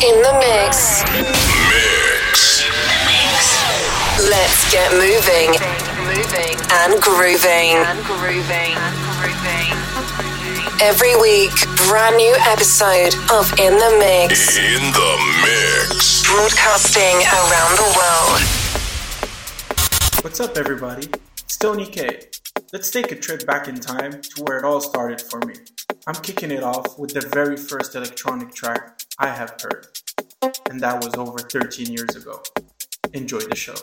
In the mix. Mix. Let's get moving Moving and grooving. and grooving. Every week, brand new episode of In the Mix. In the mix. Broadcasting around the world. What's up, everybody? It's Tony Kay. Let's take a trip back in time to where it all started for me. I'm kicking it off with the very first electronic track I have heard, and that was over 13 years ago. Enjoy the show.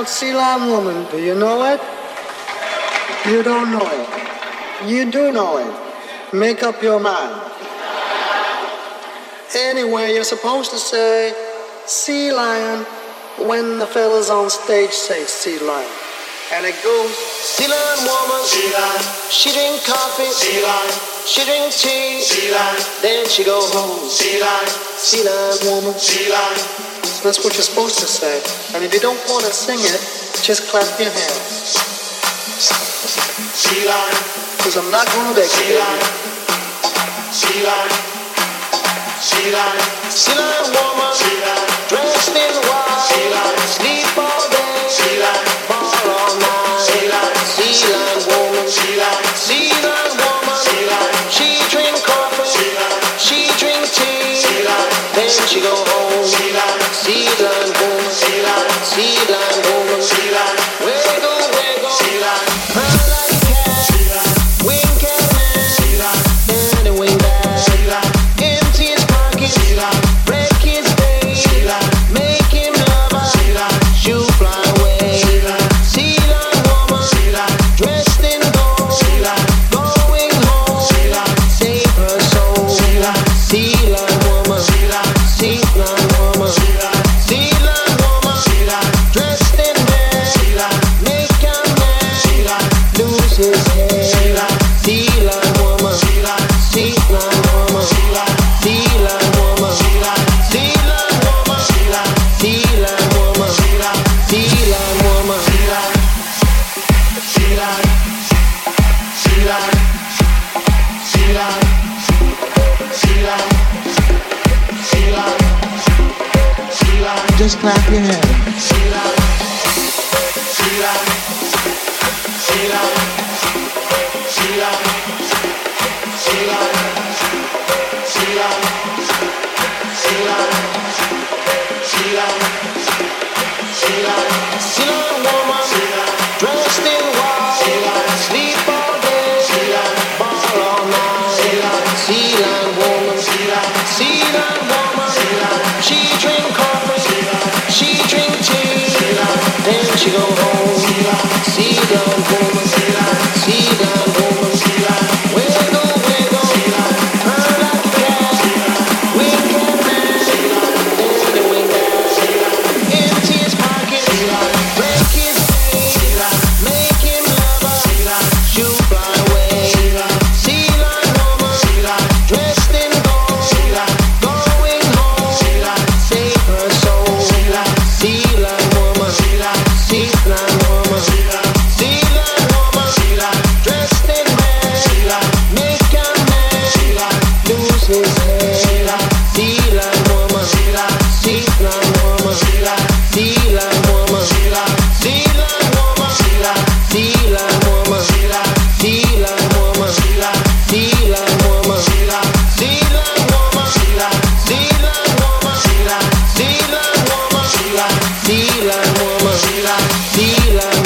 Called Sea Lion Woman. Do you know it? You don't know it. You do know it. Make up your mind. Anyway, you're supposed to say sea lion when the fellas on stage say sea lion. And it goes, sea lion woman, sea lion. she drink coffee, sea lion. she drink tea, sea lion. then she go home, sea lion, sea lion woman, sea lion. So that's what you're supposed to say. And if you don't want to sing it, just clap your hands. Because I'm not going to beg you. Sea lion. Sea lion, sea lion woman, sea lion, dressed in white, sea lion, sleep all day, sea lion, ball all night, sea lion, sea lion woman, sea lion, lion, then she go home, sea lion, sea lion woman, sea lion, sea lion woman, sea lion, wiggle wiggle, woman. She like, she.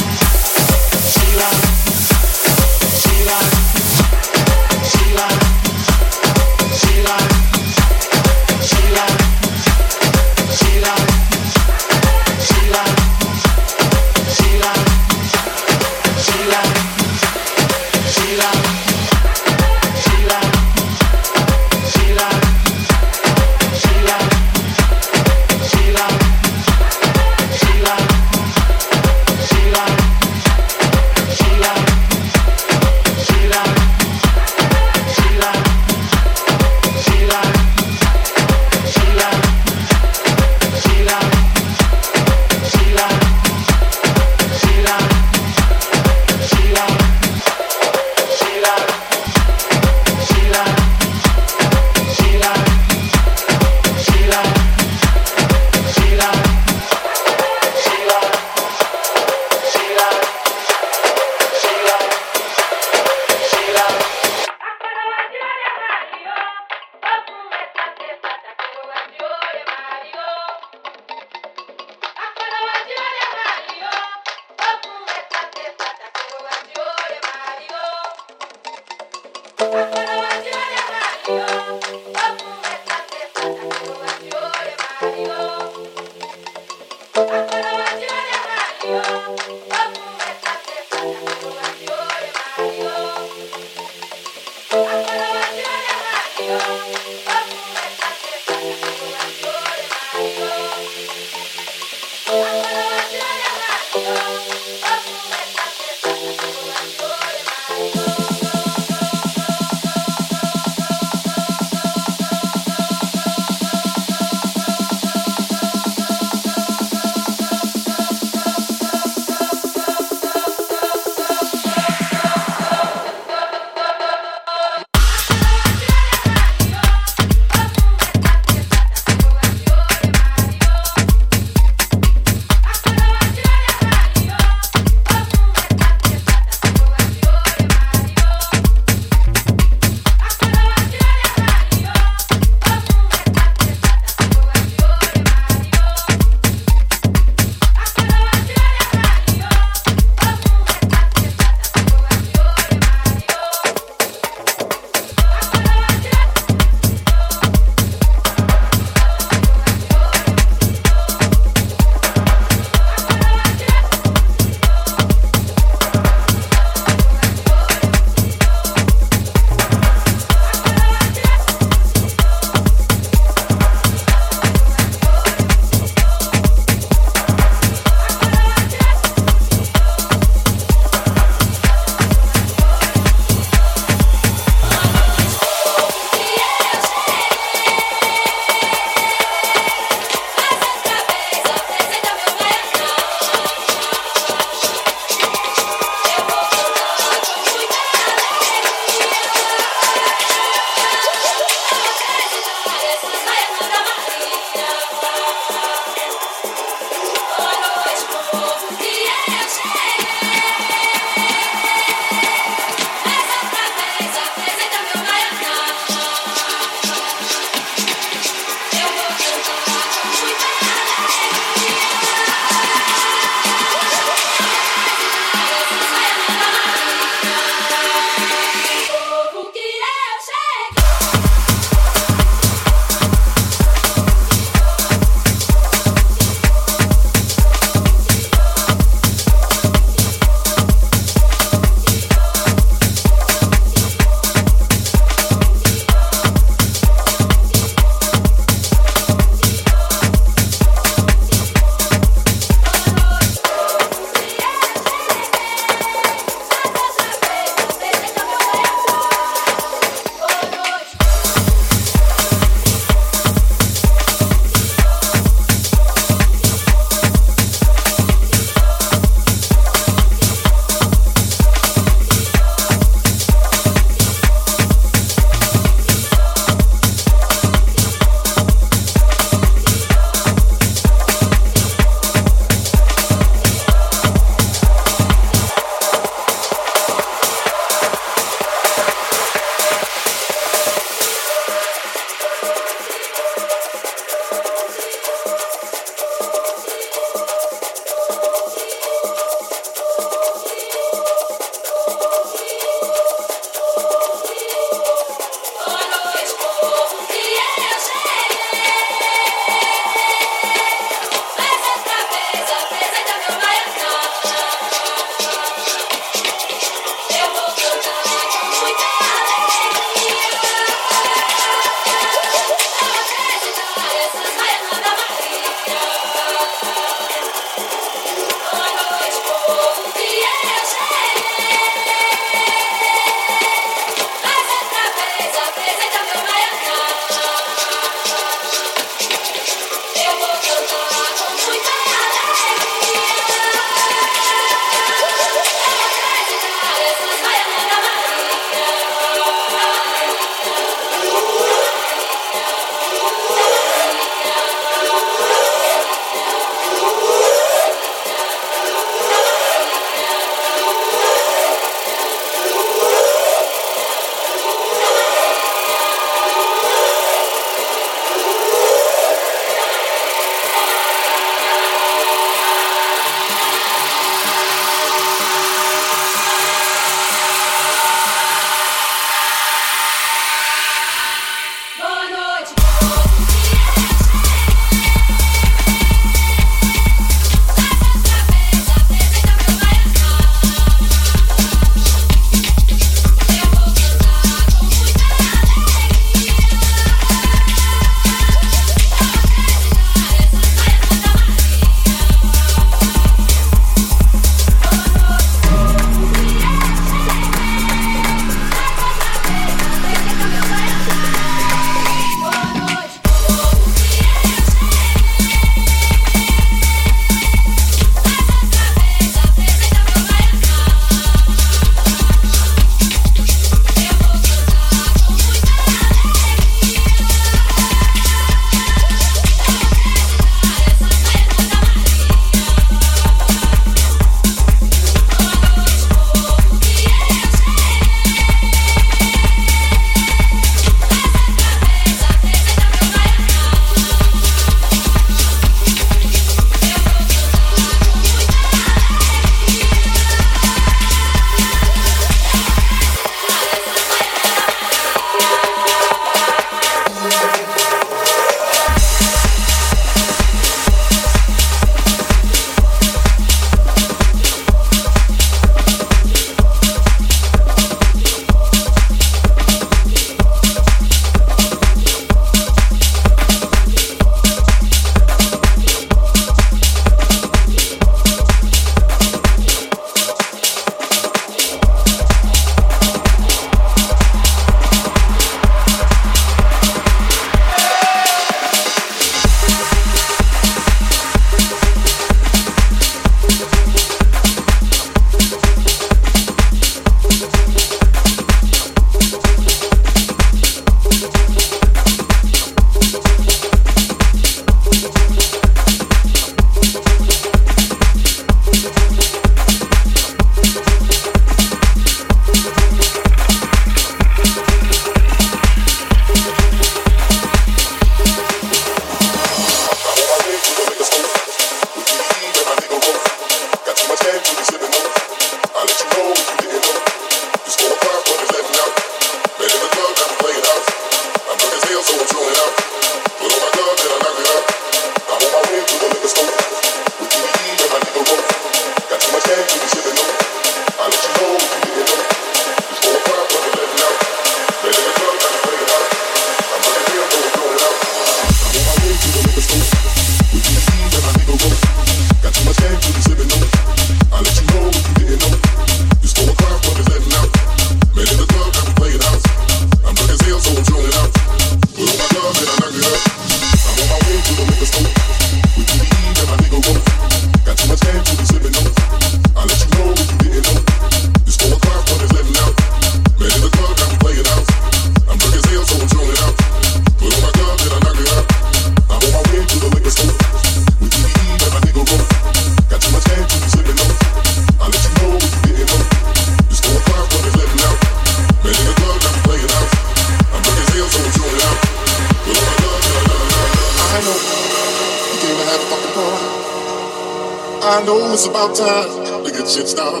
star.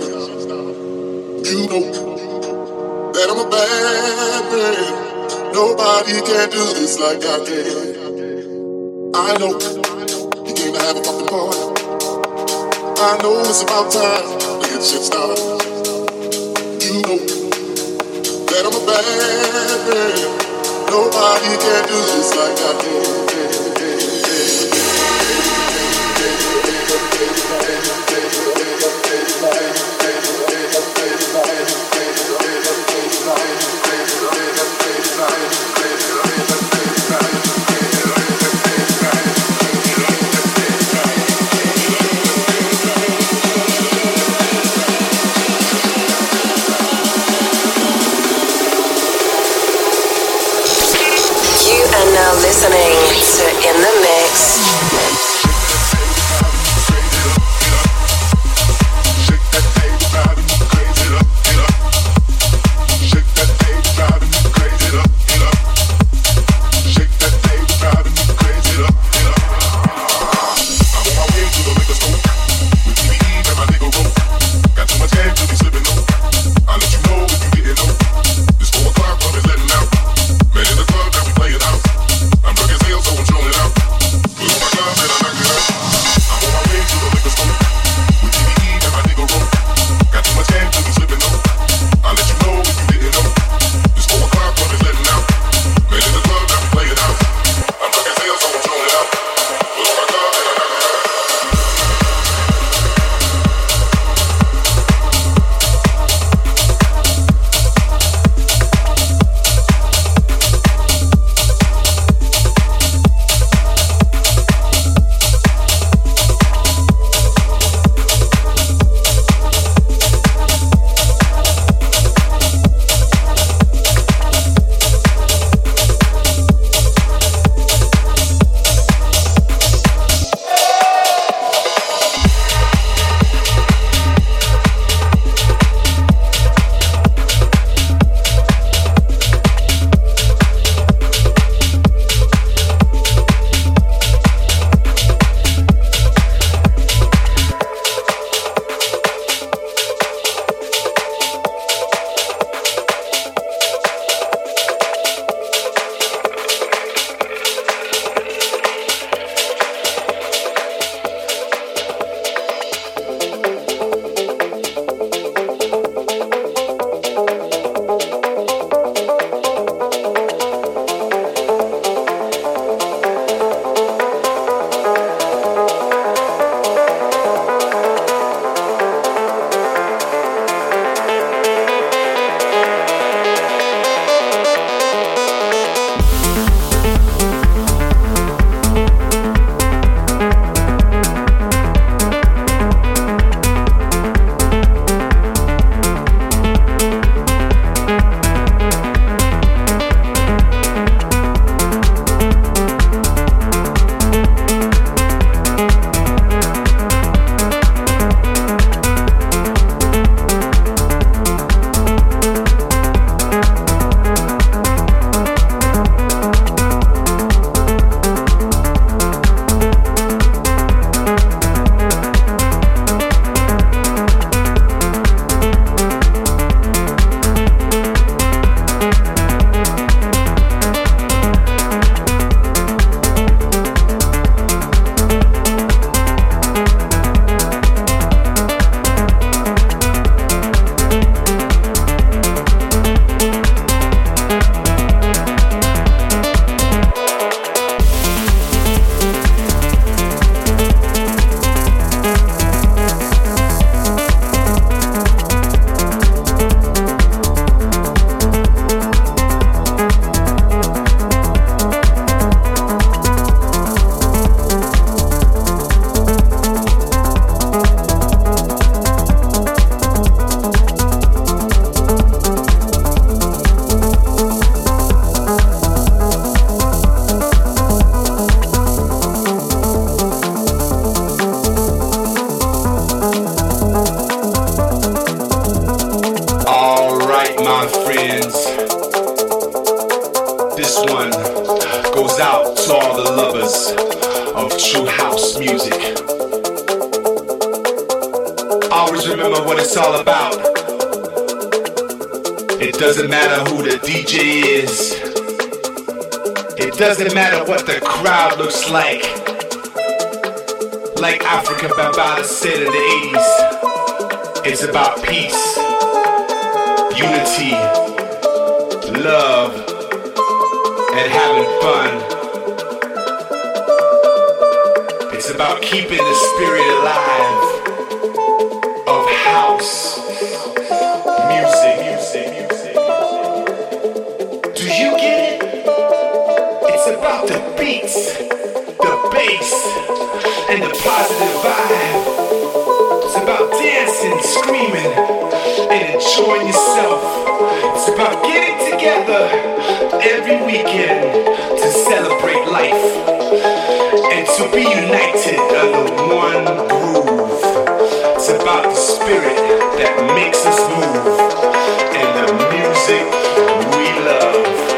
You know that I'm a bad man. Nobody can do this like I can. I know you came to have a fucking party. I know it's about time that shit started. You know that I'm a bad man. Nobody can do this like I can. listening to In the Mix. It doesn't matter what the crowd looks like. Like Afrika Bambaataa said in the 80s, it's about peace, unity, love, and having fun. It's about keeping the spirit alive of house beats, the bass, and the positive vibe. It's about dancing, screaming, and enjoying yourself. It's about getting together every weekend to celebrate life and to be united under one groove. It's about the spirit that makes us move and the music we love.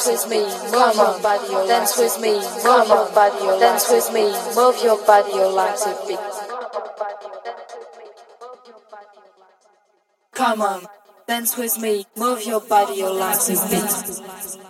Dance with me, move your body, dance with me, move your body, dance with me, move your body, your legs a bit. Come on, dance with me, move your body, your legs a bit.